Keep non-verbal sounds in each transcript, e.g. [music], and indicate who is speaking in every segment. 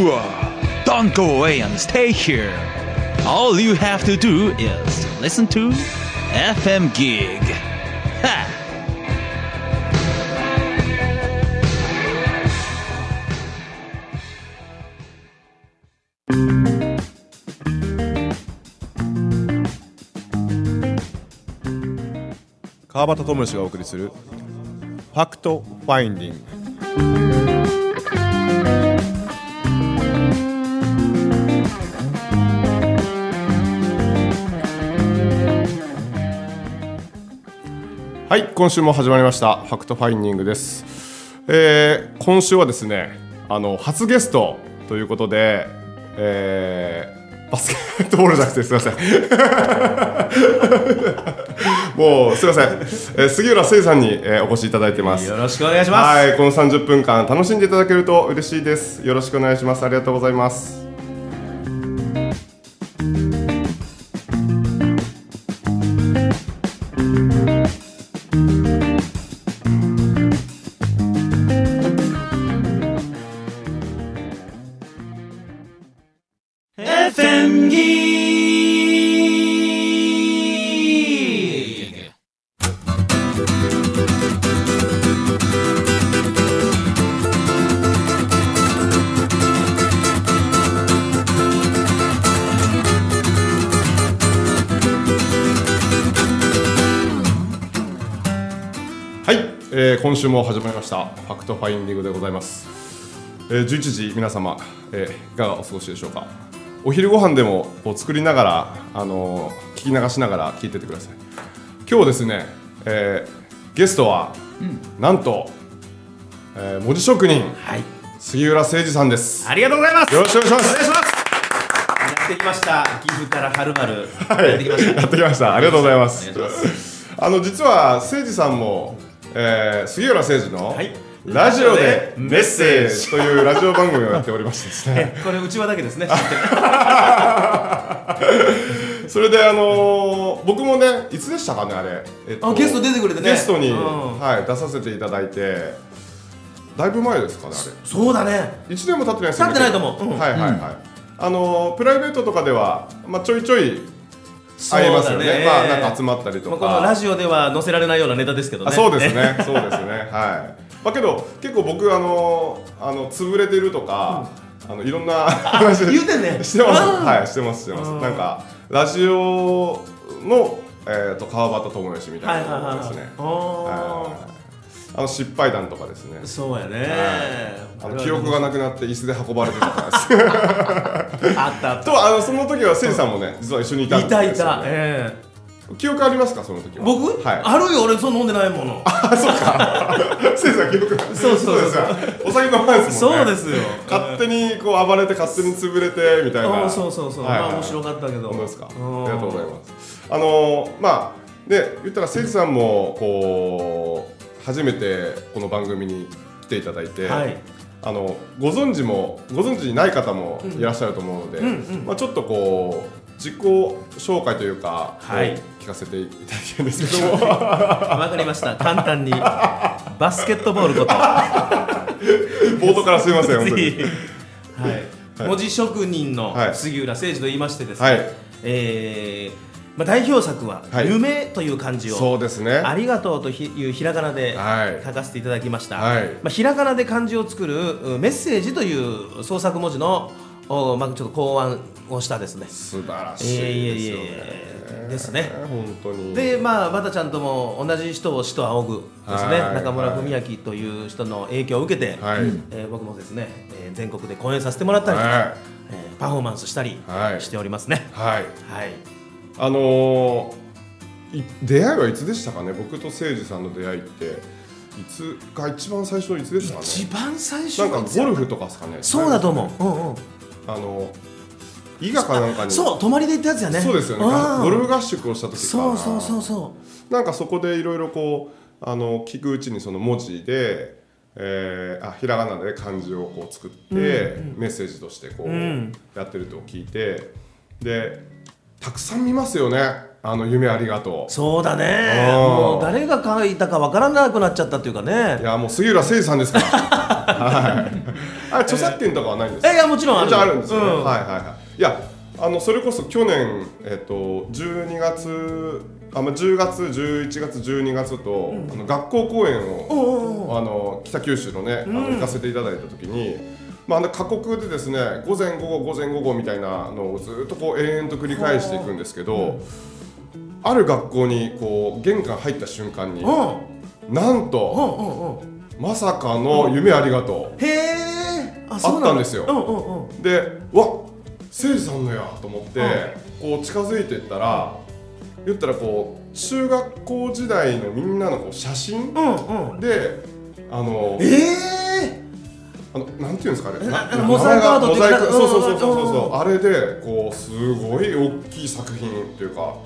Speaker 1: Cool! Don't go away and stay here. All you have to do is listen to FM Gig. Ha!
Speaker 2: 川端智之がお送りするフFact Findingはい今週も始まりました。 Fact Findingです、えー今週はですねあの初ゲストということで、えーバスケットボールじゃなくてすいません。[laughs] もうすいません、えー杉浦誠さんに、えーお越しいただいてます。
Speaker 3: よろしくお願いします。
Speaker 2: はいこの30分間楽しんでいただけると嬉しいです。よろしくお願いします。ありがとうございますも始まりましたファクトファインディングでございます、えー11時皆様、えーいかがお過ごしでしょうか？お昼ご飯でもこう作りながら、あのー聞き流しながら聞いててください今日ですね、えーゲストは、なんと、えー文字職人
Speaker 3: はい。
Speaker 2: 杉浦誠二さんです
Speaker 3: ありがとうございます。
Speaker 2: よろしくお願いします
Speaker 3: お願いします。やってきました。岐阜からはるばる。やってきました。
Speaker 2: やってきましたありがとうございますあの実は誠二さんも、えー杉浦誠二の、
Speaker 3: はい。
Speaker 2: ラジオでメッセージ。というラジオ番組をやっておりましてですね。[laughs]
Speaker 3: これうちわだけですね。[laughs] [laughs]
Speaker 2: それであのー僕もねいつでしたかねあれ、えっ
Speaker 3: あゲスト出てくれてね。
Speaker 2: ゲストに、
Speaker 3: うん。
Speaker 2: はい、出させていただいて。だいぶ前ですかねあ
Speaker 3: そうだね。
Speaker 2: れ1年も経ってないですよね。
Speaker 3: 経ってないと思う。うん。
Speaker 2: はいはいはい、あのープライベートとかでは、まあ、ちょいちょい会えますよね。まあなんか集まったりとか、
Speaker 3: まあこのラジオでは載せられないようなネタですけどね。
Speaker 2: あそうですね、[laughs] そうですね、はい。まあけど結構僕あのあの潰れてるとか、あのいろんな話 [laughs]
Speaker 3: 言うてんね [laughs]
Speaker 2: してます、
Speaker 3: うん。
Speaker 2: はいしてますしてます。
Speaker 3: うん。
Speaker 2: なんかラジオのえっ、と川端智之みた
Speaker 3: はい
Speaker 2: いな
Speaker 3: はいはいはい。
Speaker 2: のですね。
Speaker 3: あ
Speaker 2: はいあの失敗談とかですね
Speaker 3: ー。そうやね。
Speaker 2: あの記憶がなくなって椅子で運ばれてたとかです。[laughs]
Speaker 3: あったあった。
Speaker 2: とあのその時はせいさんもね実は一緒にいたん
Speaker 3: い
Speaker 2: ですよ、ね。
Speaker 3: たいた。ええ。
Speaker 2: 記憶ありますか？その時は。
Speaker 3: 僕？
Speaker 2: はい。
Speaker 3: あるよ俺そう飲んでないもの。[laughs]
Speaker 2: せいさん記憶
Speaker 3: そうそうそう
Speaker 2: ですよお酒飲まないですもんね
Speaker 3: そうですよ。
Speaker 2: 勝手にこう暴れて勝手に潰れてみたいな
Speaker 3: あそうそうそう。
Speaker 2: はい
Speaker 3: まあ面白かったけど。
Speaker 2: 本当ですか？あ
Speaker 3: うん
Speaker 2: りがとうございますあのーまあね言ったらせいじさんもこう初めてこの番組に来ていただいて、
Speaker 3: はい。
Speaker 2: あのご存知もご存知にない方もいらっしゃると思うので、まあ、ちょっとこう自己紹介というか、
Speaker 3: はい
Speaker 2: を聞かせていただきたいんですけども [laughs]
Speaker 3: わかりました。簡単にバスケットボールこと。[laughs]
Speaker 2: 冒頭からすみません本当に。[laughs]
Speaker 3: はい。文字職人の
Speaker 2: はい
Speaker 3: 杉浦誠二と言いましてですね。
Speaker 2: はい
Speaker 3: えーまあ代表作は
Speaker 2: はい。
Speaker 3: 夢という漢字を、
Speaker 2: そうですね。
Speaker 3: ありがとうというひらがなで
Speaker 2: はい。
Speaker 3: 書かせていただきました。
Speaker 2: はい。
Speaker 3: まあひらがなで漢字を作るうメッセージという創作文字のおまあちょっと考案をしたですね。
Speaker 2: 素晴らし
Speaker 3: い
Speaker 2: ですよね。
Speaker 3: えですね。
Speaker 2: 本当に。
Speaker 3: でまあバタちゃんとも同じ人を師と仰ぐですね、
Speaker 2: はい。
Speaker 3: 中村文明という人の影響を受けて、
Speaker 2: はい。
Speaker 3: えー僕もですね、えー全国で公演させてもらったりとか、
Speaker 2: はい。
Speaker 3: えーパフォーマンスしたり
Speaker 2: はい。
Speaker 3: しておりますね。
Speaker 2: はい。
Speaker 3: はい、
Speaker 2: あのーい出会いはいつでしたかね？僕と誠司さんの出会いって。いつが一番最初いつですかね？
Speaker 3: 一番最初
Speaker 2: なんかゴルフとかですかね？
Speaker 3: そうだと思う、うんうん、
Speaker 2: あの伊賀かなんかに。
Speaker 3: そう泊まりで行ったやつやね。
Speaker 2: そうですよね。
Speaker 3: うん。
Speaker 2: ゴルフ合宿をした時か
Speaker 3: そうそうそうそ
Speaker 2: なんかそこでいろいろこうあの聞くうちにその文字で、えーあひらがなで漢字をこう作って、メッセージとしてこう、
Speaker 3: うん。
Speaker 2: やってると聞いてでたくさん見ますよね。あの夢ありがと
Speaker 3: そうだね。もう誰が書いたかわからなくなっちゃったっていうか
Speaker 2: うい
Speaker 3: ね
Speaker 2: やもう杉浦誠司さんですから。[laughs] はい。あ著作権とかはないんですか？
Speaker 3: えいやもちろんある。
Speaker 2: ああるんですよね、
Speaker 3: うん。
Speaker 2: はいはいはい。いやあのそれこそ去年えっと12月あまあ10月11月12月と、あの学校公演を、あの北九州のね、あの行かせていただいた時に、まあ、あの過酷でですね午前午後午前午後みたいなのをずっとこう延々と繰り返していくんですけど、ある学校にこう玄関入った瞬間に、
Speaker 3: うん。
Speaker 2: なんと、まさかの夢ありがと
Speaker 3: へえ。あ
Speaker 2: あったんですよ。でわ誠司さんのやと思って、こう近づいていったら言ったらこう中学校時代のみんなのこう写真であの
Speaker 3: ええ
Speaker 2: あのなんていうんですかね。
Speaker 3: モザイクアートっていう
Speaker 2: そうそうそうそうそう。あれでこうすごい大きい作品っていうかを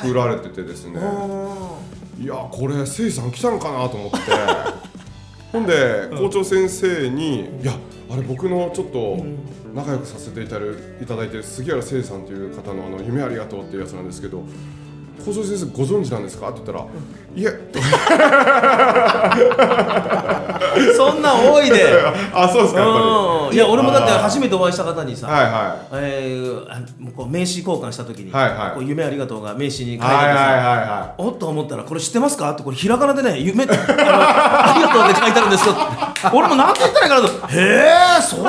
Speaker 2: 作られててですね。いやこれ誠司さん来たんかなと思って。[laughs] ほんで校長先生に「いやあれ僕のちょっと仲良くさせていただいただいてる杉原誠司さんという方のあの夢ありがとうっていうやつなんですけど校長先生ご存知なんですか?」って言ったら「いえ。[laughs]
Speaker 3: そんな多いで [laughs]
Speaker 2: あそうですかやっぱ
Speaker 3: うん。いや俺もだって初めてお会いした方に
Speaker 2: り
Speaker 3: さ
Speaker 2: はいは
Speaker 3: えーこう名刺交換した時に
Speaker 2: はいはい。
Speaker 3: こう夢ありがとうが名刺に書いてて
Speaker 2: いはいはい
Speaker 3: おっと思ったらこれ知ってますか？ってこれひらがなでね夢ありがとうって書いてあるんですよ。俺も何て言ったらいいかなとへえそう。
Speaker 2: い [laughs]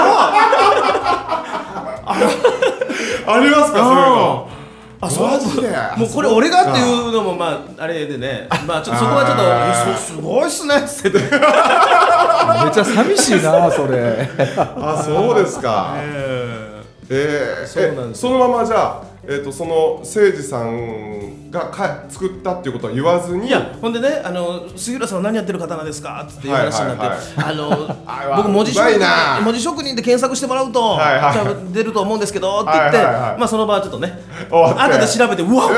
Speaker 2: ありますかそういうの？
Speaker 3: あそう。
Speaker 2: マジで？
Speaker 3: もうこれ俺がっていうのもまああれでね。まあちょっとそこはちょっとすごいっすねっつって。
Speaker 4: めっちゃ寂しいなそれ。
Speaker 2: あそうですか。[laughs] えー、
Speaker 3: そうなんです
Speaker 2: えそのままじゃあ、えー、とその誠司さんがか作ったっていうことは言わずに
Speaker 3: いやほんでねあの杉浦さんは何やってる方なんですか？っていう話になって、
Speaker 2: はいはい
Speaker 3: あの
Speaker 2: あうわ
Speaker 3: 僕文字職人
Speaker 2: な。
Speaker 3: 文字職人で検索してもらうと、
Speaker 2: はいはい。
Speaker 3: 出ると思うんですけどって言って、
Speaker 2: はいはいはい。
Speaker 3: まあその場はちょっとね後で調べてうわ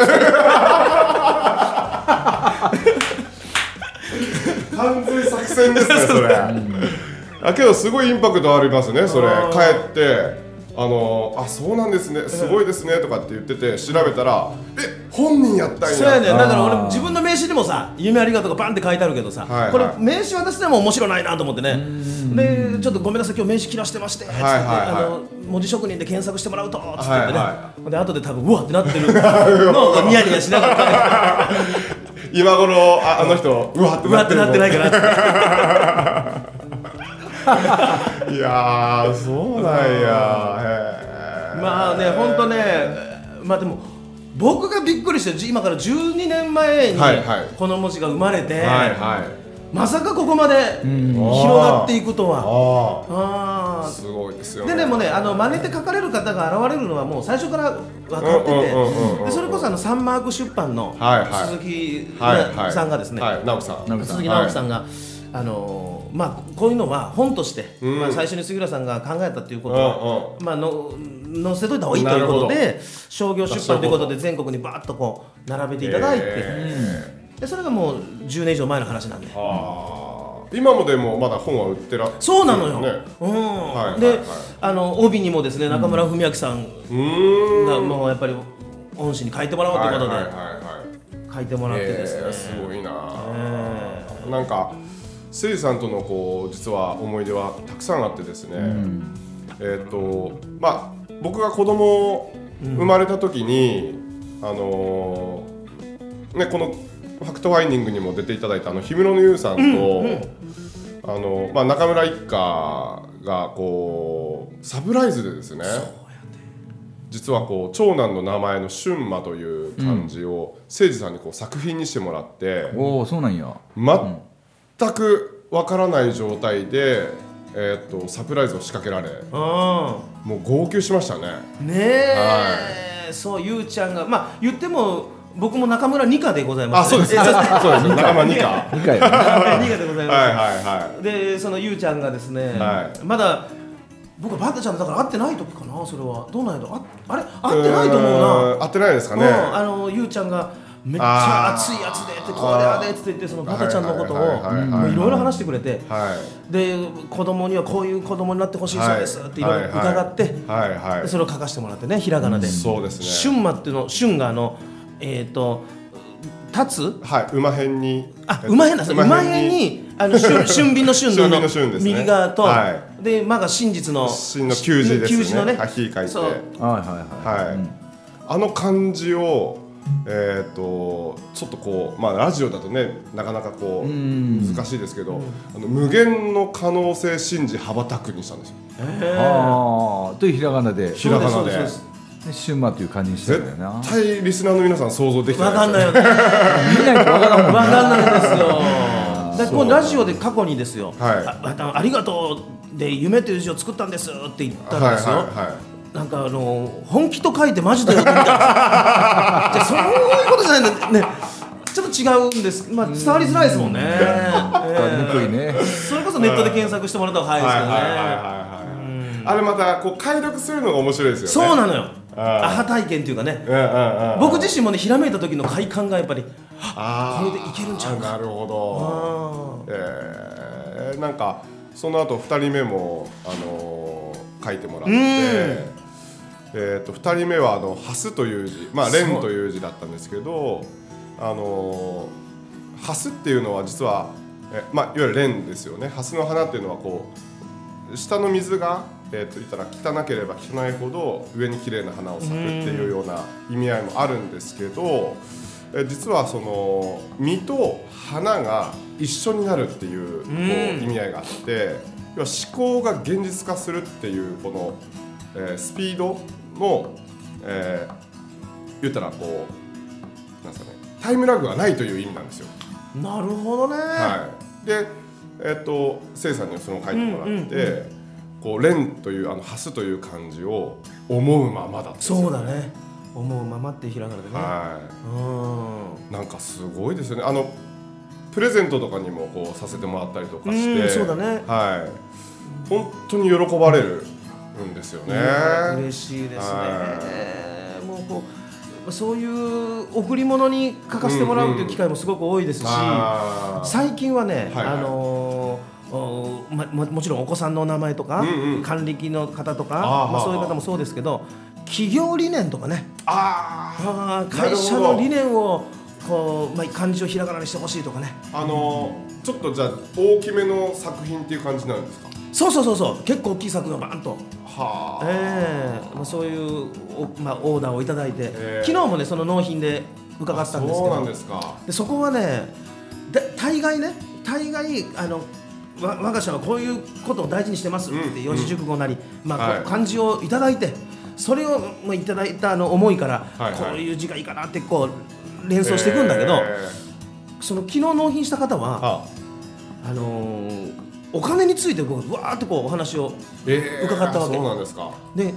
Speaker 2: 完全作戦ですねそれ。[laughs] あけどすごいインパクトありますねそれ。帰ってあのあそうなんですねすごいですねとかって言ってて調べたらえ本人やったんや。
Speaker 3: そうやねだから
Speaker 4: あ
Speaker 3: 俺
Speaker 4: ー
Speaker 3: 自分の名刺にもさ「夢ありがとう」がバンって書いてあるけどさ、
Speaker 2: はいはい。
Speaker 3: これ名刺渡しても面白ないなと思ってね。でちょっとごめんなさい今日名刺切らしてましてつって、
Speaker 2: はいはい。はい
Speaker 3: あの文字職人で検索してもらうとつってね、
Speaker 2: はいは
Speaker 3: で後で多分うわってなってる。[laughs] のをニヤニヤしながら。
Speaker 2: 今頃ああの人うわって
Speaker 3: うわってなってない
Speaker 2: か
Speaker 3: かなって
Speaker 2: いやーそうなんや。
Speaker 3: まあね本当ねまあでも僕がびっくりして今から12年前に
Speaker 2: はいはい。
Speaker 3: この文字が生まれて、
Speaker 2: はいはい。
Speaker 3: まさかここまで広がっていくとは。あー。
Speaker 2: ああすごいですよね。
Speaker 3: ででもねあの真似て書かれる方が現れるのはもう最初から分かって
Speaker 2: うんうんうんうんうん
Speaker 3: てでそれこそあのサンマーク出版の
Speaker 2: はいはい。
Speaker 3: 鈴木
Speaker 2: はいはい。
Speaker 3: さんがですね、
Speaker 2: はい直樹さん。
Speaker 4: 直樹さん
Speaker 3: 鈴木直樹さんが、あのーまあこういうのは本として、
Speaker 2: うん。
Speaker 3: まあ、最初に杉浦さんが考えたっていうこと
Speaker 2: うん
Speaker 3: を、まあ、の載せといた方がいいということ
Speaker 2: な
Speaker 3: で商業出版ということで全国にバーッとこう並べていただいて、
Speaker 2: え
Speaker 3: でそれがもう10年以上前の話なんで。
Speaker 2: 今もでもまだ本は売ってら
Speaker 3: そうなのよ、
Speaker 2: ね。
Speaker 3: うん。
Speaker 2: はいはい
Speaker 3: で、
Speaker 2: はい。
Speaker 3: あの帯にもですね中村文明さんがもうやっぱり恩師に書いてもらおうということで、
Speaker 2: はいはいはいはい。
Speaker 3: 書いてもらってですね、
Speaker 2: えーすごいな、
Speaker 3: え
Speaker 2: なんかせいさんとのこう実は思い出はたくさんあってですね、えっ、とまあ僕が子供生まれた時に、あのーねこのファクトファインディングにも出ていただいたあの氷室の優さんと、あのまあ、中村一家がこうサプライズでですね実はこう長男の名前の春馬という漢字を誠司さんにこう作品にしてもらって、
Speaker 4: おおそうなんや。
Speaker 2: 全くわからない状態で、えー、とサプライズを仕掛けられ
Speaker 3: う
Speaker 2: もう号泣しましたね。
Speaker 3: ん、ねえ、そうゆうちゃんがまあ言っても僕も中村二課でございます、
Speaker 2: あそうですそうです仲間二課はい
Speaker 4: 二
Speaker 3: 課でございます、
Speaker 2: はいはい
Speaker 3: でそのゆうちゃんがですね、
Speaker 2: はい。
Speaker 3: まだ僕はバタちゃんだから会ってない時かなそれは。どうなんやろ。ああれ？会ってないと思うな。
Speaker 2: ーん合ってないですかね、
Speaker 3: うん、あのゆうちゃんがめっちゃ熱いやつでってこれやでって言ってそのバタちゃんのことを
Speaker 2: はい
Speaker 3: ろいろ話してくれて。
Speaker 2: はい。
Speaker 3: で子供にはこういう子供になってほしいそうですっていろいろ伺ってそれを書かせてもらってねひらがなで。
Speaker 2: そうですね。
Speaker 3: 春馬っていうの春があのえっ、と立つ？
Speaker 2: はい馬辺に。
Speaker 3: あ
Speaker 2: えっと
Speaker 3: 馬辺なんです馬辺に。あの春春分の春の
Speaker 2: の春ですね。
Speaker 3: 右側と、
Speaker 2: は
Speaker 3: で馬が真実の
Speaker 2: 真の給字ですね。
Speaker 3: 給字のね
Speaker 2: は火書
Speaker 4: はいはいはい。
Speaker 2: はい、あの感じをえー、とちょっとこうまあラジオだとねなかなかこう難しいですけど、あの無限の可能性信じ羽ばたくにしたんですよ。
Speaker 4: ああ、というひらがなで、
Speaker 2: ひらがなで。
Speaker 4: シュンマという感じにしたん
Speaker 2: 絶
Speaker 4: だよな。
Speaker 2: 対リスナーの皆さん想像できて
Speaker 3: わかんない
Speaker 2: よ
Speaker 3: よね。
Speaker 4: 見ないとわからんもん
Speaker 3: わかんないですよ。だこのラジオで過去にですよ、
Speaker 2: はい。
Speaker 3: ああありがとうで夢という字を作ったんですって言ったん
Speaker 2: はい
Speaker 3: ですよ、
Speaker 2: はいはい
Speaker 3: なんかあの本気と書いてマジだよって。言ったんですよじゃあそういうことじゃないんだね。ちょっと違うんです。まあ伝わりづらいですもんね、え
Speaker 4: にくいね。
Speaker 3: えそれこそネットで検索してもらった方が早いですけどね、
Speaker 2: あれまたこう解読するのが面白いですよね。
Speaker 3: そうなのよ。アハ体験っていうかね。僕自身もねひらめいた時の快感がやっぱりこれでいけるんちゃうか。
Speaker 2: あなるほど。
Speaker 3: あ
Speaker 2: えーなんかその後二人目も、あのー書いてもらって、
Speaker 3: うん
Speaker 2: えー、と2人目はあの「ハス」という字まあ「蓮」という字だったんですけどあのーハスっていうのは実はえ、まあ、いわゆる蓮ですよね。ハスの花っていうのはこう下の水が、えー、と言ったら汚ければ汚いほど上に綺麗な花を咲くっていうような意味合いもあるんですけど、え実はその実と花が一緒になるっていうこう
Speaker 3: うん
Speaker 2: 意味合いがあって要は思考が現実化するっていうこの、えースピードの、えー言ったらこうなんですかねタイムラグがないという意味なんですよ。
Speaker 3: なるほどね、
Speaker 2: はい、で、えっとせいさんにはその書いてもらって、
Speaker 3: うんうん
Speaker 2: こう「蓮」というあの「ハス」という漢字を思うままだ
Speaker 3: そうだね。思うままってひらがなでね、
Speaker 2: は
Speaker 3: うん。
Speaker 2: いなんかすごいですよね。あのプレゼントとかにもこうさせてもらったりとかして。
Speaker 3: うんそうだね。
Speaker 2: はい。本当に喜ばれるんですよね。
Speaker 3: 嬉しいですね。
Speaker 2: は
Speaker 3: もうこうそういう贈り物に書かせてもらうっていう機会もすごく多いですし、最近はね、
Speaker 2: はいはい。
Speaker 3: あのーおまももちろんお子さんのお名前とか、
Speaker 2: うんうん。
Speaker 3: 還暦の方とかまあ、そういう方もそうですけど企業理念とかね。
Speaker 2: あ
Speaker 3: 会社の理念をこう、まあ、漢字をひらがなにしてほしいとかね。
Speaker 2: あのちょっとじゃあ大きめの作品っていう感じなんですか？
Speaker 3: そうそうそうそう。結構大きい作がバーンと、
Speaker 2: はあ、
Speaker 3: ええ。まあ、そういうお、まあ、オーダーをいただいて、
Speaker 2: ええ。
Speaker 3: 昨日もねその納品で伺ったんですけ
Speaker 2: そうな
Speaker 3: ど
Speaker 2: んですか。
Speaker 3: でそこはねで大概ね大概あのわ我が社はこういうことを大事にしてますって
Speaker 2: うん
Speaker 3: 四字熟語なり、まあ
Speaker 2: はい。
Speaker 3: 漢字をいただいてそれをまあいただいたあの思いから、
Speaker 2: はいはい。
Speaker 3: こういう字がいいかなってこう連想していくんだけど、
Speaker 2: え
Speaker 3: その昨日納品した方
Speaker 2: ー
Speaker 3: は
Speaker 2: あ。
Speaker 3: あのーお金についてこうわーってこうお話を
Speaker 2: えー
Speaker 3: 伺ったわけ。
Speaker 2: そうなんですか。は
Speaker 3: で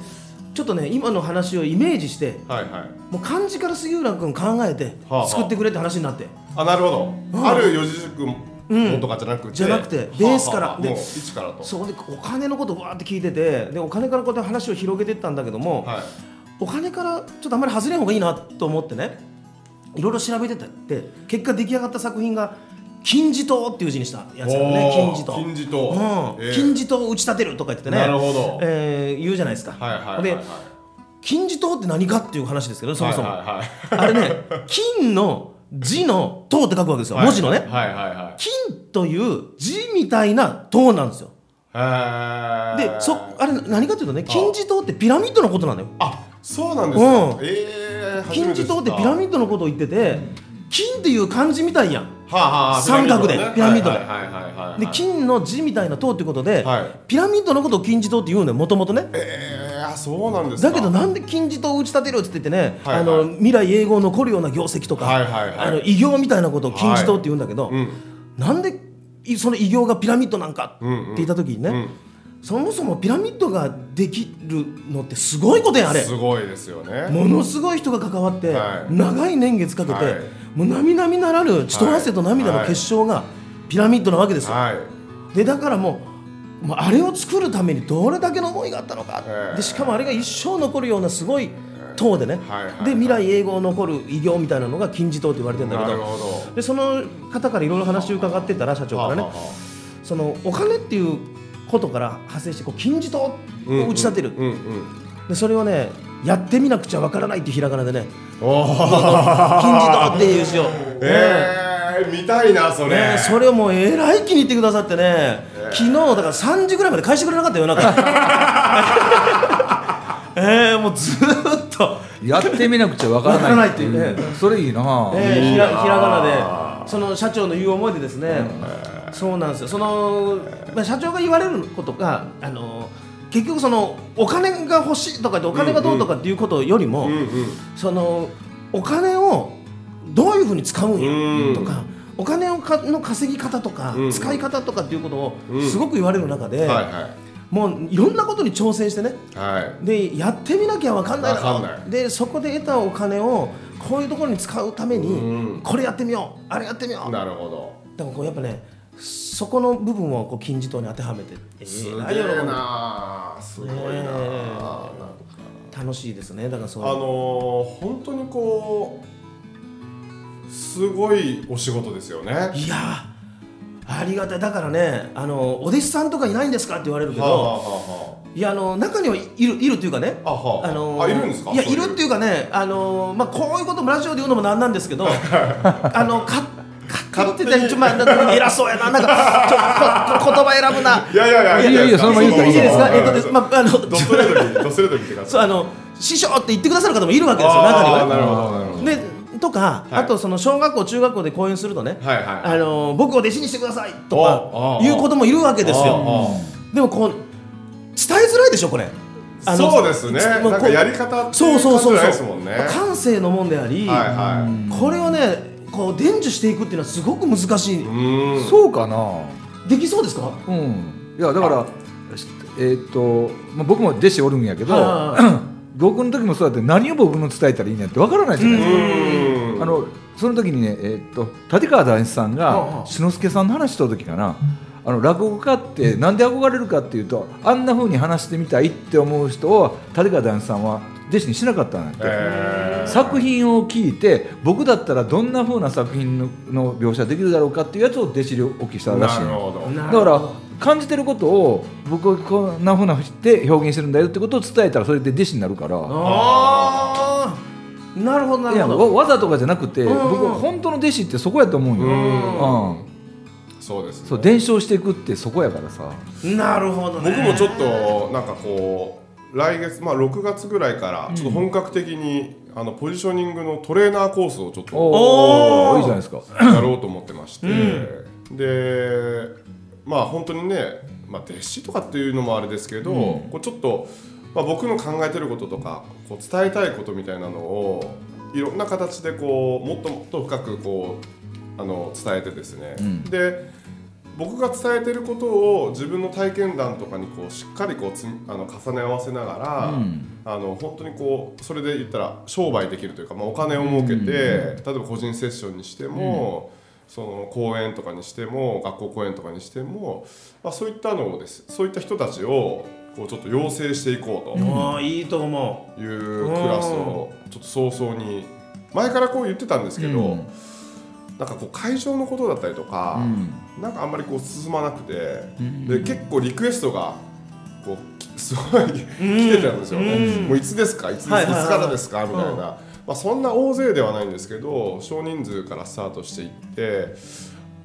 Speaker 3: ちょっとね今の話をイメージして
Speaker 2: いはい。
Speaker 3: もう漢字から杉浦君考えて
Speaker 2: はあはあ。
Speaker 3: 作ってくれって話になって、
Speaker 2: あなるほど、
Speaker 3: うん。
Speaker 2: ある四字熟語とかじゃなくて、
Speaker 3: じゃなくて。
Speaker 2: はあ
Speaker 3: ベースから。で
Speaker 2: はあ。もう一からと。
Speaker 3: そこでお金のことをわーって聞いててでお金からこうやって話を広げていったんだけども、
Speaker 2: はい。
Speaker 3: お金からちょっとあんまり外れん方がいいなと思ってねいろいろ調べてたって結果出来上がった作品が金字塔っていう字にしたやつだよね。金字塔。
Speaker 2: 金字塔。
Speaker 3: うん。
Speaker 2: ええ。
Speaker 3: 金字塔を打ち立てるとか言ってね。
Speaker 2: なるほど。
Speaker 3: えー言うじゃないですか、
Speaker 2: はいはいはいはい。
Speaker 3: で金字塔って何かっていう話ですけどそもそも、
Speaker 2: はいはいはい。
Speaker 3: あれね金の字の塔って書くわけですよ、文字のね、
Speaker 2: はいはいはい。
Speaker 3: 金という字みたいな塔なんですよ。
Speaker 2: はい
Speaker 3: でそあれ何かというとね金字塔ってピラミッドのことなのよ。
Speaker 2: あそうなんですか、
Speaker 3: うん。
Speaker 2: ええ
Speaker 3: 金字塔ってピラミッドのことを言ってて金っていう漢字みたいやん。
Speaker 2: はあはあ
Speaker 3: 三角でピラミッドで。
Speaker 2: はいはいはいはい。はい
Speaker 3: で金の字みたいな塔ってことで、
Speaker 2: はい。
Speaker 3: ピラミッドのことを金字塔って言うのよもともとね。
Speaker 2: ええあそうなんですか。
Speaker 3: だけどなんで金字塔を打ち立てるって言ってね、
Speaker 2: はいはい。
Speaker 3: あの未来永劫残るような業績とか、
Speaker 2: はいはいはい。
Speaker 3: あの偉業みたいなことを金字塔って言うんだけど、
Speaker 2: うん
Speaker 3: なんでいその偉業がピラミッドなんかって
Speaker 2: うんうん。
Speaker 3: 言った時にね、
Speaker 2: うん。
Speaker 3: そもそもピラミッドができるのってすごいことやんあれ。
Speaker 2: すごいですよね。
Speaker 3: ものすごい人が関わって、
Speaker 2: はい。
Speaker 3: 長い年月かけて、
Speaker 2: はい
Speaker 3: もう並々ならぬ血と汗と涙の結晶がピラミッドなわけですよ、
Speaker 2: はい。
Speaker 3: でだからもうもうあれを作るためにどれだけの思いがあったのか、
Speaker 2: ええ。
Speaker 3: でしかもあれが一生残るようなすごい塔でね、
Speaker 2: はいはいはい。
Speaker 3: で未来永劫残る偉業みたいなのが金字塔って言われてるんだけど。でその方からいろいろ話を伺ってたら社長からね、そのお金っていうことから派生してこう金字塔を
Speaker 2: あうん
Speaker 3: 打ち立てる、
Speaker 2: うんうん。
Speaker 3: でそれをねやってみなくちゃわからないっていうひらがなでね。金字塔っていう字を、
Speaker 2: えー、見たいなそれ、
Speaker 3: ねそれをもうえらい気に入ってくださってね、昨日だから3時ぐらいまで返してくれなかったよ夜中。[laughs] えー、もうずーっと、
Speaker 4: やってみなくちゃわからない
Speaker 3: わからないっていう。ね
Speaker 4: それいいな、
Speaker 3: えーひらひらがなでその社長の言う思いでですね、そうなんですよ。その、まあ、社長が言われることがあの結局そのお金が欲しいとかでお金がどうとかっていうことよりも、そのお金をどういうふうに使うん
Speaker 2: うん。
Speaker 3: やとか、お金をかの稼ぎ方とか、
Speaker 2: うん。
Speaker 3: 使い方とかっていうことを
Speaker 2: うん
Speaker 3: すごく言われる中で、もういろんなことに挑戦してね。でやってみなきゃ分かんない
Speaker 2: かんない。
Speaker 3: でそこで得たお金をこういうところに使うために、
Speaker 2: うん。
Speaker 3: これやってみようあれやってみよう。
Speaker 2: なるほど。
Speaker 3: でもこうやっぱねそこの部分をこう金字塔に当てはめてえ
Speaker 2: すげえ
Speaker 3: も
Speaker 2: なすごいな、んか
Speaker 3: 楽しいですね。だからそう
Speaker 2: あのー、本当にこうすごいお仕事ですよね。
Speaker 3: いやーありがたい。だからねあのお弟子さんとかいないんですかって言われるけど、
Speaker 2: はあはあはい
Speaker 3: やあの中にはいるいるっていうかね
Speaker 2: あはあ。
Speaker 3: の
Speaker 2: あいるんですか？
Speaker 3: いや
Speaker 2: い
Speaker 3: るっていうかねあのまあこういうこともラジオで言うのもなんなんですけどあのか勝手にってちょまあなんか偉そうやななんかちょここ言葉選ぶな。い
Speaker 2: やいやいや。
Speaker 4: いやいやそのまま言ったらいい
Speaker 3: ですか？えっとまああの
Speaker 2: ドストレートにドストレートに言って
Speaker 3: そうあの師匠って言ってくださる方もいるわけですよ中にはね
Speaker 2: なるほどなるほど
Speaker 3: でとか、
Speaker 2: はい
Speaker 3: あとその小学校中学校で講演するとね、あの僕を弟子にしてくださいと
Speaker 2: あ
Speaker 3: か
Speaker 2: あ
Speaker 3: いうこともいるわけですよ
Speaker 2: あ
Speaker 3: でもこう伝えづらいでしょこれ
Speaker 2: そうですね
Speaker 3: つ
Speaker 2: なんかやり方って
Speaker 3: そ
Speaker 2: いうう
Speaker 3: そうそうそう
Speaker 2: 感じじゃないですもんね
Speaker 3: 感性のもんであり、これをねこう伝授していくっていうのはすごく難しい、
Speaker 4: そうかな。
Speaker 3: できそうですか？
Speaker 4: うん。いやだからえーっと、まあ、僕も弟子おるんやけど、
Speaker 3: は [clears throat]
Speaker 4: 僕の時もそうやって何を僕の伝えたらいいんやってわからないじゃないですか、あのその時にね、えーっと立川談志さんが志の輔さんの話した時かな。あの落語家ってなんで憧れるかっていうとあんな風に話してみたいって思う人を立川談志さんは弟子にしなかったんだって、
Speaker 2: えー。
Speaker 4: 作品を聞いて僕だったらどんな風な作品のの描写できるだろうかっていうやつを弟子に置きしたらしい
Speaker 2: なる
Speaker 4: の
Speaker 2: ほど。
Speaker 3: な
Speaker 4: だから感じてることを僕はこんな風なして表現してるんだよってことを伝えたらそれで弟子になるから。
Speaker 3: ああなるほどないる
Speaker 4: や
Speaker 3: ほど。
Speaker 4: わわざとかじゃなくて
Speaker 3: うん。うん
Speaker 4: 僕は本当の弟子ってそこやと思うよ、
Speaker 2: うん。
Speaker 4: うん。
Speaker 2: そうですね。
Speaker 4: そう伝承していくってそこやからさ。
Speaker 3: なるほどね。
Speaker 2: 僕もちょっとなんかこう来月まあ6月ぐらいからちょっと本格的にあのポジショニングのトレーナーコースをちょっと
Speaker 4: いいじゃないですか。
Speaker 2: やろうと思ってまして、でまあ本当にね、まあ、弟子とかっていうのもあれですけど、こうちょっと、まあ、僕の考えてることとかこう伝えたいことみたいなのをいろんな形でこうもっともっと深くこうあの伝えてですね、
Speaker 4: ん。
Speaker 2: で僕が伝えてることを自分の体験談とかにこうしっかりこうつあの重ね合わせながら、
Speaker 4: うん。
Speaker 2: あの本当にこうそれで言ったら商売できるというか、まあ、お金を儲けて、例えば個人セッションにしても、その講演とかにしても学校講演とかにしても、まあ、そういったのをですそういった人たちをこうちょっと養成していこう
Speaker 3: ああいいと思
Speaker 2: というクラスをちょっと早々に前からこう言ってたんですけど、
Speaker 4: うん
Speaker 2: なんかこう会場のことだったりとか、なんかあんまりこう進まなくて、で結構リクエストがこうきすごい [laughs] 来てたんですよ、
Speaker 3: うん。
Speaker 2: もういつですか？いつ,、
Speaker 3: はいはいはい。
Speaker 2: いつからですか？みたいな、
Speaker 3: うん
Speaker 2: まあ、そんな大勢ではないんですけど少人数からスタートしていって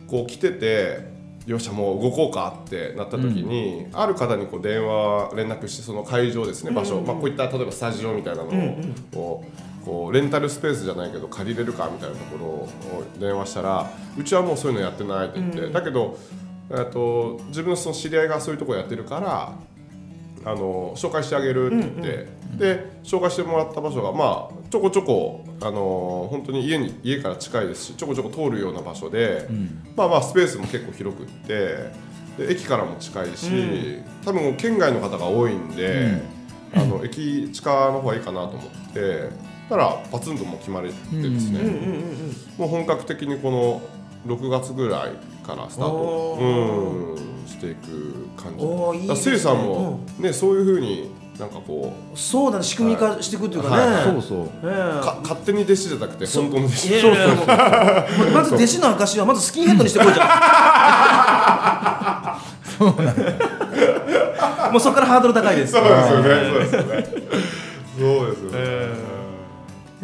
Speaker 2: こう来ててよっしゃもう動こうかってなった時に、ある方にこう電話連絡してその会場ですね場所、まあ、こういった例えばスタジオみたいなのをこうこうレンタルスペースじゃないけど借りれるかみたいなところを電話したらうちはもうそういうのやってないって言って、だけど、えっと自分のその知り合いがそういうとこやってるからあの紹介してあげるって言って、で紹介してもらった場所がまあちょこちょこあの本当に家に家から近いですしちょこちょこ通るような場所で、まあまあスペースも結構広くってで駅からも近いし、多分県外の方が多いんで、あの駅近の方がいいかなと思ってたらパツンともう決まれてですね、もう本格的にこの6月ぐらいからスタート、
Speaker 3: お
Speaker 2: うん、していく感じ。
Speaker 3: い
Speaker 2: せいさんも、ねそういうふうになんかこう
Speaker 3: うそうだね仕組み化していくっていうかね、
Speaker 2: はい。
Speaker 4: そうそう。
Speaker 3: ええ。
Speaker 2: か勝手に弟子じゃなくて本当の弟子。
Speaker 3: いやいやいや。もうまず弟子の証はまずスキンヘッドにしてこいじゃん。もうそこからハードル高いです。
Speaker 2: そうですよね。そうですよね。そうですよ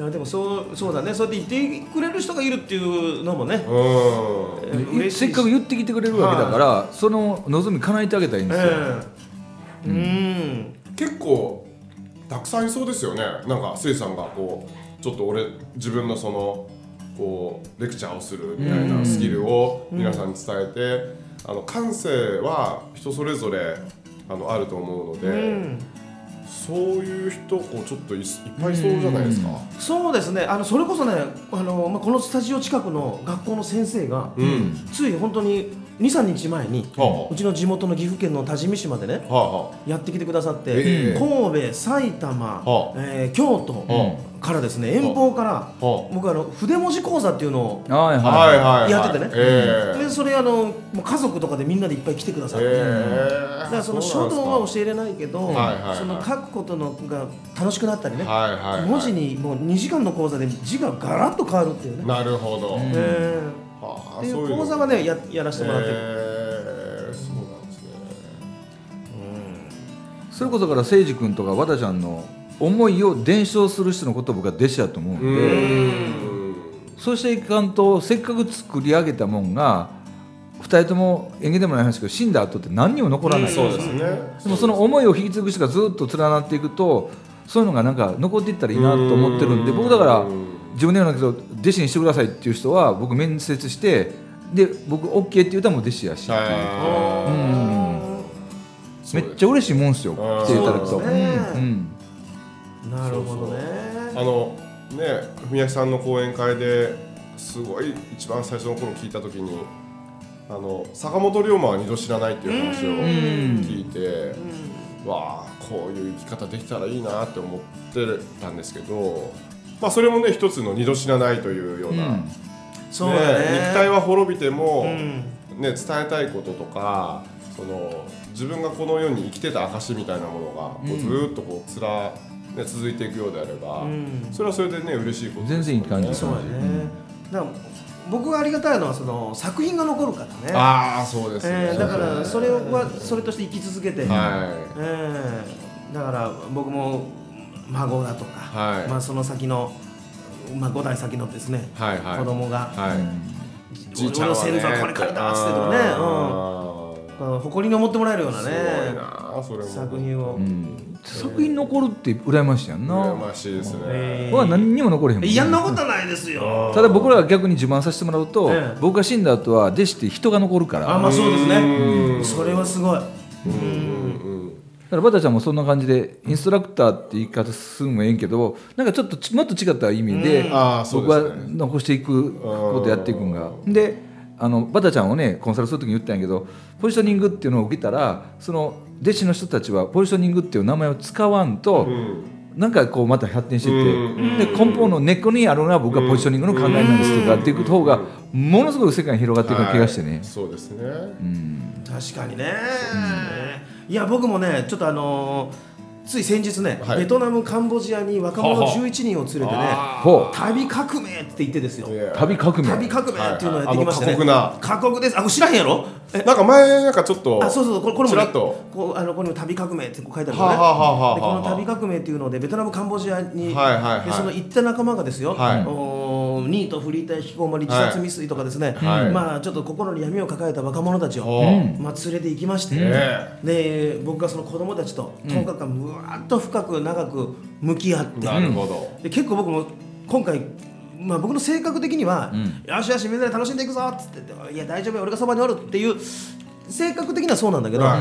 Speaker 2: ね。
Speaker 3: でもそうそうだね。そうやって言ってくれる人がいるっていうのもね、
Speaker 2: うん。
Speaker 3: 嬉しい
Speaker 4: せっかく言ってきてくれるわけだから、その望み叶えてあげたらいいんですよ、
Speaker 3: ええ。うん
Speaker 2: 結構たくさんいそうですよね。なんかせいさんがこうちょっと俺自分のそのこうレクチャーをするみたいなスキルを皆さんに伝えて、あの感性は人それぞれあのあると思うので、
Speaker 3: うん。
Speaker 2: そういう人こうちょっといいっぱいいそうじゃないですか。
Speaker 3: そうですね。あのそれこそねあの、まあ、このスタジオ近くの学校の先生が、
Speaker 2: うん。
Speaker 3: つい本当に23日前に、
Speaker 2: は
Speaker 3: うちの地元の岐阜県の多治見市までねやってきてくださって、
Speaker 2: ええ。
Speaker 3: 神戸埼玉、
Speaker 2: はあ。
Speaker 3: えー京都
Speaker 2: は
Speaker 3: からですね遠方から、
Speaker 2: は
Speaker 3: 僕あの筆文字講座っていうのをやっててね。
Speaker 2: ええ。
Speaker 3: でそれあのもう家族とかでみんなでいっぱい来てくださって、
Speaker 2: え。
Speaker 3: だからその書道は教えれないけど、その書くことのが楽しくなったりね、文字にもう2時間の講座で字がガラッと変わるっていうね、
Speaker 2: なるほど、
Speaker 3: え
Speaker 2: はあ
Speaker 3: ーってい
Speaker 2: そう
Speaker 3: 講座はねややらせてもらってる、
Speaker 2: えーそうなんですね。
Speaker 4: それこそから誠司君とか和田ちゃんの思いを伝承する人のことを僕は弟子だと思うんで、
Speaker 2: うん。
Speaker 4: そうしていかんとせっかく作り上げたもんが2人とも縁起でもない話だけど死んだ後って何にも残らない、
Speaker 2: そうですね。
Speaker 4: でもその思いを引き継ぐ人がずっと連なっていくとそういうのがなんか残っていったらいいなと思ってるんで
Speaker 2: うん。
Speaker 4: 僕だから自分で言うんだけど弟子にしてくださいっていう人は僕面接してで僕 OK って言ったらもう弟子やし。っていう
Speaker 2: は
Speaker 4: めっちゃ嬉しいもんですよ
Speaker 2: うん
Speaker 4: 来ていただくと。
Speaker 3: ね
Speaker 4: うん
Speaker 3: なるほどね。
Speaker 2: あのね文明さんの講演会ですごい一番最初の頃聞いた時にあの坂本龍馬は二度知らないっていう話を聞いてわあこういう生き方できたらいいなって思ってたんですけどまあそれもね一つの二度知らないというような、
Speaker 4: うん。
Speaker 3: そうだね。
Speaker 2: 肉体は滅びても、
Speaker 3: うん。
Speaker 2: ね、伝えたいこととかその自分がこの世に生きてた証みたいなものがこうずーっとこうつら、ね、続いていくようであれば、
Speaker 3: うん。
Speaker 2: それはそれでね嬉しいことですよね。
Speaker 4: 全然いい感じです
Speaker 3: そうだね、だから僕がありがたいのはその作品が残るからね。
Speaker 2: ああそうですね、
Speaker 3: えーだからそれはそれとして生き続けて、
Speaker 2: は
Speaker 3: えーだから僕も孫だとか、
Speaker 2: はい。
Speaker 3: まあ、その先の、まあ、5代先のですね、
Speaker 2: いはいはい。
Speaker 3: 子供が、
Speaker 2: はい。
Speaker 3: 俺の先祖はこれ書いたっつってとかね、うん、誇りに思ってもらえるような
Speaker 2: す
Speaker 3: ね
Speaker 2: ごいなそれも。
Speaker 3: 作品を、
Speaker 4: うん。作品残るって羨ましいやんな。
Speaker 2: 羨ましいですね、
Speaker 3: え
Speaker 4: 僕は何にも残れへんもん。
Speaker 3: いやんなことはないですよ。
Speaker 4: ただ僕らが逆に自慢させてもらうと、
Speaker 3: ええ
Speaker 4: 僕が死んだ後は弟子って人が残るから。
Speaker 3: あまあそうです
Speaker 2: うん。
Speaker 3: ねそれはすごい。
Speaker 2: うんうん
Speaker 4: だからバタちゃんもそんな感じでインストラクターって言い方するのもええんけどなんかちょっとちもっと違った意味で、僕は残していくことやっていくんが。であのバタちゃんをねコンサルする時に言ったんやけどポジショニングっていうのを受けたらその弟子の人たちはポジショニングっていう名前を使わんと、
Speaker 2: うん
Speaker 4: なんかこうまた発展していって、
Speaker 2: うん。
Speaker 4: で根本の根っこにあるのは僕はポジショニングの考えなんですとかっていく方がものすごく世界に広がっていくような気がしてね。
Speaker 2: はい、そうですね、
Speaker 3: 確かにね、いや僕もねちょっとあのーつい先日ね、
Speaker 2: はい。
Speaker 3: ベトナムカンボジアに若者
Speaker 2: はあ。はあ
Speaker 3: 11人を連れてね旅革命って言ってですよ。
Speaker 4: 旅革命。
Speaker 3: 旅革命っていうのをやってきましてね、
Speaker 2: はい。はい
Speaker 3: 過酷です。あこれ知らへんやろ？え。
Speaker 2: なんか前なんかちょっと
Speaker 3: あそうそうこれこれも、ね、
Speaker 2: ちらっと。
Speaker 3: こうあのここにも旅革命ってこう書いてあるのね、この旅革命っていうのでベトナムカンボジアに、
Speaker 2: はいはいはい。
Speaker 3: でその行った仲間がですよ、
Speaker 2: はい
Speaker 3: ニートフリーター引きこもり自殺未遂とかですね、
Speaker 2: はい。
Speaker 3: まあちょっと心に闇を抱えた若者たちを、まあ、連れて行きまして、
Speaker 2: え。
Speaker 3: で僕がその子供たちと10日間むわっと深く長く向き合って、
Speaker 2: なるほど、
Speaker 3: で結構僕も今回、まあ、僕の性格的には、よしよしみんなで楽しんでいくぞっつってていや大丈夫よ俺がそばにおるっていう性格的にはそうなんだけど、、
Speaker 2: は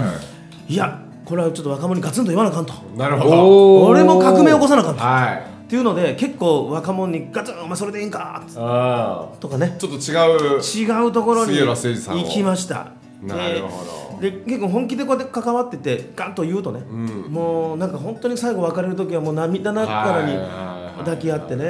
Speaker 2: い。
Speaker 3: やこれはちょっと若者にガツンと言わなあかんと。
Speaker 2: なるほど。
Speaker 3: 俺も革命を起こさなあかんと、
Speaker 2: はい
Speaker 3: っていうので結構若者にガツンお前それでいいんか？とかね。
Speaker 2: ーちょっと違う
Speaker 3: 違うところに行きました。
Speaker 2: なるほど。
Speaker 3: で結構本気でこうやって関わっててガンと言うとね、
Speaker 2: ん。
Speaker 3: もうなんか本当に最後別れる時はもう涙ながらに抱き合ってね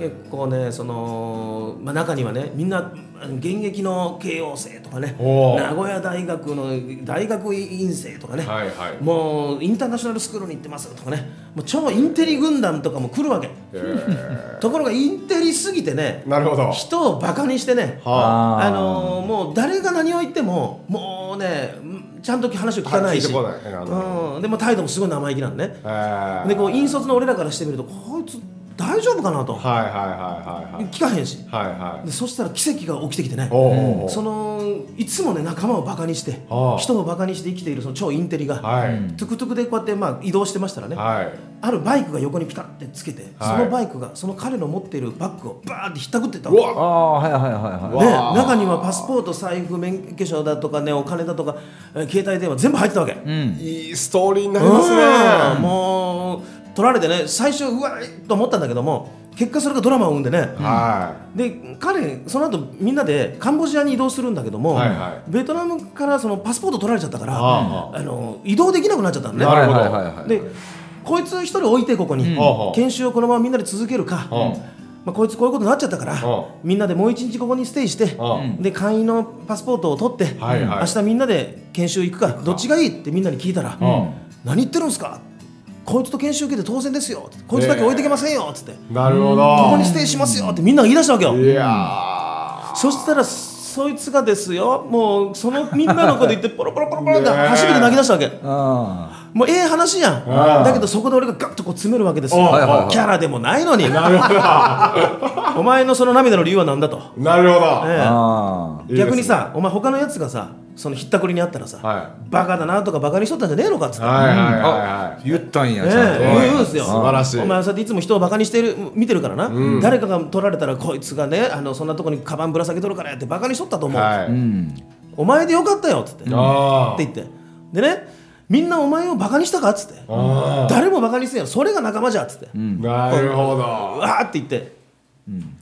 Speaker 3: 結構ねその、まあ、中にはねみんなあの現役の慶応生とかね名古屋大学の大学院生とかね、
Speaker 2: はいはい。
Speaker 3: もうインターナショナルスクールに行ってますとかねもう超インテリ軍団とかも来るわけ。
Speaker 2: え
Speaker 3: ところがインテリすぎてね
Speaker 2: ーなるほど。
Speaker 3: 人をバカにしてね
Speaker 2: は
Speaker 3: あ。のーもう誰が何を言ってもももうねうんちゃんと話を聞かないし、
Speaker 2: 聞い
Speaker 3: うん、でも態度もすごい生意気なんね。
Speaker 2: えー。
Speaker 3: でこう引率の俺らからしてみるとこいつ大丈夫かなと。
Speaker 2: はいはいはいはいはい。
Speaker 3: 聞かへんし。
Speaker 2: はいはい。
Speaker 3: でそしたら奇跡が起きてきてね。そのいつもね仲間をバカにして
Speaker 2: ああ。
Speaker 3: 人をバカにして生きているその超インテリが、
Speaker 2: はい。
Speaker 3: トゥクトゥクでこうやってまあ移動してましたらね、
Speaker 2: はい。
Speaker 3: あるバイクが横にピタッてつけて、
Speaker 2: はい。
Speaker 3: そのバイクがその彼の持っているバッグをバーってひったくってった。
Speaker 2: う
Speaker 3: わ。け
Speaker 2: わ
Speaker 4: ああはいはいはいはい。
Speaker 3: ね、
Speaker 2: わあ
Speaker 3: 中にはパスポート財布免許証だとかねお金だとかえー携帯電話全部入ってたわけ、
Speaker 4: うん。
Speaker 2: いいストーリーになります
Speaker 3: うん
Speaker 2: ね
Speaker 3: もう取られてね最初うわっと思ったんだけども結果それがドラマを生んでね、
Speaker 2: は
Speaker 3: で彼その後みんなでカンボジアに移動するんだけども、
Speaker 2: はいはい。
Speaker 3: ベトナムからそのパスポート取られちゃったから、
Speaker 2: あ
Speaker 3: あ。の移動できなくなっちゃったのね。
Speaker 2: なるほど。
Speaker 4: はいはいはいはい。
Speaker 3: でこいつ一人置いてここに、
Speaker 2: うん。
Speaker 3: 研修をこのままみんなで続けるか、
Speaker 2: うん。
Speaker 3: まあ、こいつこういうことになっちゃったから、
Speaker 2: うん
Speaker 3: みんなでもう一日ここにステイして、
Speaker 2: うん
Speaker 3: で簡易のパスポートを取って、
Speaker 2: はいはい。
Speaker 3: 明日みんなで研修行くかどっちがいいってみんなに聞いたら、
Speaker 2: うん。
Speaker 3: 何言ってるんですかこいつと研修受けて当然ですよ。こいつだけ置いてけませんよ。っつって、
Speaker 2: なるほど。
Speaker 3: ここにステイしますよ。ってみんなが言い出したわけよ、
Speaker 2: いや
Speaker 3: そしたらそいつがですよ。もうそのみんなのこと言って [laughs] ポロポロポロポロって初めて泣き出したわけ。
Speaker 4: あ
Speaker 3: もうええ話やん。
Speaker 2: うん。
Speaker 3: だけどそこで俺がガッとこう詰めるわけですよ、
Speaker 2: はい
Speaker 4: はいはい。
Speaker 3: キャラでもないのに。
Speaker 2: なるほど。[laughs]
Speaker 3: お前のその涙の理由は何だと、
Speaker 2: なるほど。
Speaker 3: え。え逆にさお前他のやつがさそのひったくりにあったらさ、
Speaker 2: は
Speaker 3: バカだなとかバカにしとったんじゃねえのかっつって、
Speaker 2: はいはい
Speaker 4: 言ったんや
Speaker 3: ええ
Speaker 4: ちゃんと。
Speaker 3: 言うんですよ。
Speaker 2: 素晴らしい。
Speaker 3: お前はそうやっていつも人をバカにしてる見てるからな、誰かが取られたらこいつがねあのそんなとこにカバンぶら下げとるからやってバカにしとったと思う、
Speaker 2: はい。
Speaker 4: うん。
Speaker 3: お前でよかったよっつって、って
Speaker 2: あ
Speaker 3: 言って。でねみんなお前をバカにしたかっつって。
Speaker 2: あ
Speaker 3: 誰もバカにせんよ。それが仲間じゃっつって、
Speaker 2: なるほ
Speaker 3: う
Speaker 2: ど
Speaker 3: わーって言って。
Speaker 2: え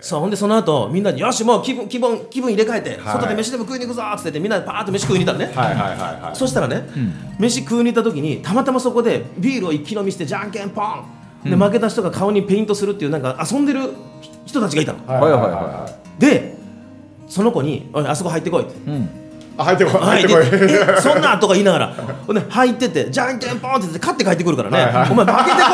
Speaker 3: そうほんでその後みんなによしもう気分気分気分入れ替えて、
Speaker 2: はい。
Speaker 3: 外で飯でも食いに行くぞっつっててみんなでパーッと飯食いに行ったのね、
Speaker 2: えはいはいはいはい。
Speaker 3: そしたらね、飯食いに行った時にたまたまそこでビールを一気飲みしてじゃんけんポン。で負けた人が顔にペイントするっていうなんか遊んでる人たちがいたの、
Speaker 2: はい
Speaker 4: はいはい。は
Speaker 3: でその子に「おいあそこ入ってこい」って。
Speaker 4: うん。
Speaker 2: あ入ってこい。
Speaker 3: はい、
Speaker 2: 入ってこい。
Speaker 3: そんな？とか言いながら、ほんで入ってって、じゃんけんポンって言って、勝って帰ってくるからね、
Speaker 2: はいはい。
Speaker 3: お前、負けてこ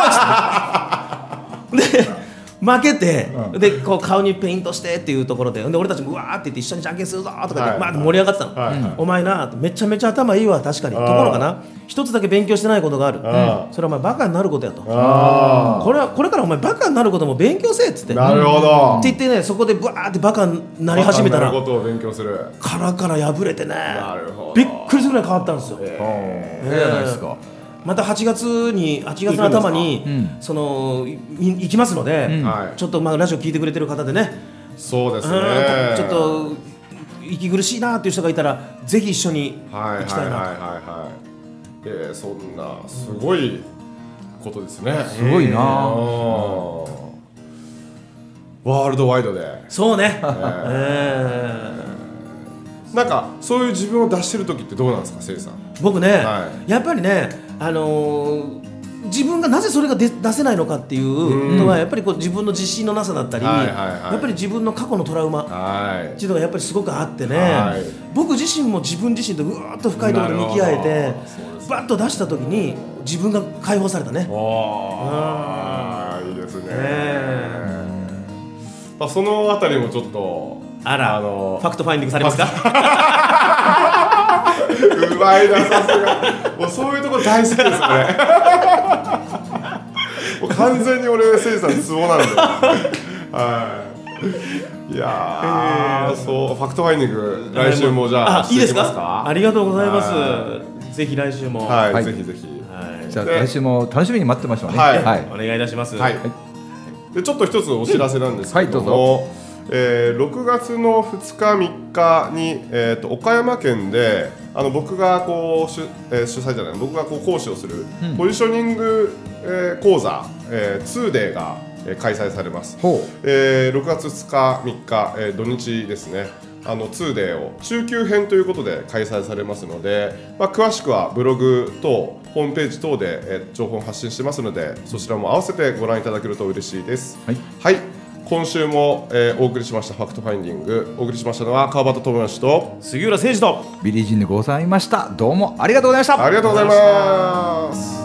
Speaker 3: いっつって。[laughs] で負けて、でこう顔にペイントしてっていうところでで俺たちもうわーって言って一緒にじゃんけんするぞとか言って、
Speaker 2: はい。
Speaker 3: まあ、盛り上がってたの、
Speaker 2: はい。はい。
Speaker 3: お前なめちゃめちゃ頭いいわ確かに。ところがな。一つだけ勉強してないことがある、
Speaker 2: あ
Speaker 3: それはお前バカになることやと。
Speaker 2: あ
Speaker 3: これはこれからお前バカになることも勉強せえっつって。
Speaker 2: なるほど。
Speaker 3: って言ってねそこでブワーってバカになり始めたら
Speaker 2: なることを勉強する。
Speaker 3: 殻から破れてね
Speaker 2: なるほど。
Speaker 3: びっくりするぐらい変わったんですよ、
Speaker 4: ええじゃないですか
Speaker 3: また8月に8月の頭に、
Speaker 4: うん。
Speaker 3: そのい行きますので、
Speaker 4: うん。
Speaker 2: はい。
Speaker 3: ちょっとまあラジオ聞いてくれてる方でね、うん
Speaker 2: そうですね。
Speaker 3: ちょっと息苦しいなっていう人がいたらぜひ一緒に
Speaker 2: はいはい
Speaker 3: 行きたいなと、
Speaker 2: はいはいはい。えーそんなすごいことですね。
Speaker 4: すごいな。
Speaker 2: うん。ワールドワイドで。
Speaker 3: そうね、え
Speaker 2: なんかそういう自分を出してる時ってどうなんですかせいさん？
Speaker 3: ー僕ね、
Speaker 2: は
Speaker 3: やっぱりね、あのー自分がなぜそれが出出せないのかっていうのはやっぱりこう自分の自信のなさだったり、
Speaker 2: はいはいはい。
Speaker 3: やっぱり自分の過去のトラウマ
Speaker 2: はい
Speaker 3: っていうのがやっぱりすごくあってね、
Speaker 2: はい。
Speaker 3: 僕自身も自分自身とうわーっと深いところに向き合えてバッと出した時に自分が解放されたね。
Speaker 2: ああいいですね。
Speaker 3: え
Speaker 2: まあそのあたりもちょっと
Speaker 3: あら、
Speaker 2: あの
Speaker 3: Fact Finding されますか？
Speaker 2: うまいなさすが。もうそういうところ大好きですね [laughs] もう完全に俺せいさんツボなんで。はい。いやー、そう Fact Finding 来週もじゃあ
Speaker 3: いいですか？ありがとうございます。
Speaker 2: は
Speaker 3: ぜひ来週も、
Speaker 2: はい、
Speaker 4: はい。
Speaker 2: ぜひぜひ。
Speaker 3: はい。
Speaker 4: じゃあ
Speaker 2: で
Speaker 4: 来週も楽しみに待ってましょうね。
Speaker 2: はい。
Speaker 4: はい。
Speaker 3: お願いいたします、
Speaker 2: はい、でちょっと一つお知らせなんですけども、えー6月の2日3日に、えー、と岡山県であの僕がこう主,、えー主催じゃない僕がこう講師をする、ポジショニング、えー講座、えー、2デーが、えー開催されます、えー6月2日3日、えー土日ですね。あの 2day を中級編ということで開催されますので、まあ、詳しくはブログ等ホームページ等で、えー情報を発信してますのでそちらも合わせてご覧いただけると嬉しいです。
Speaker 4: はい、
Speaker 2: 今週も、えーお送りしました Fact Finding。お送りしましたのは川端知義と
Speaker 3: 杉浦誠司と。
Speaker 4: ビリー・ジンでございました。どうもありがとうございました。
Speaker 2: ありがとうございます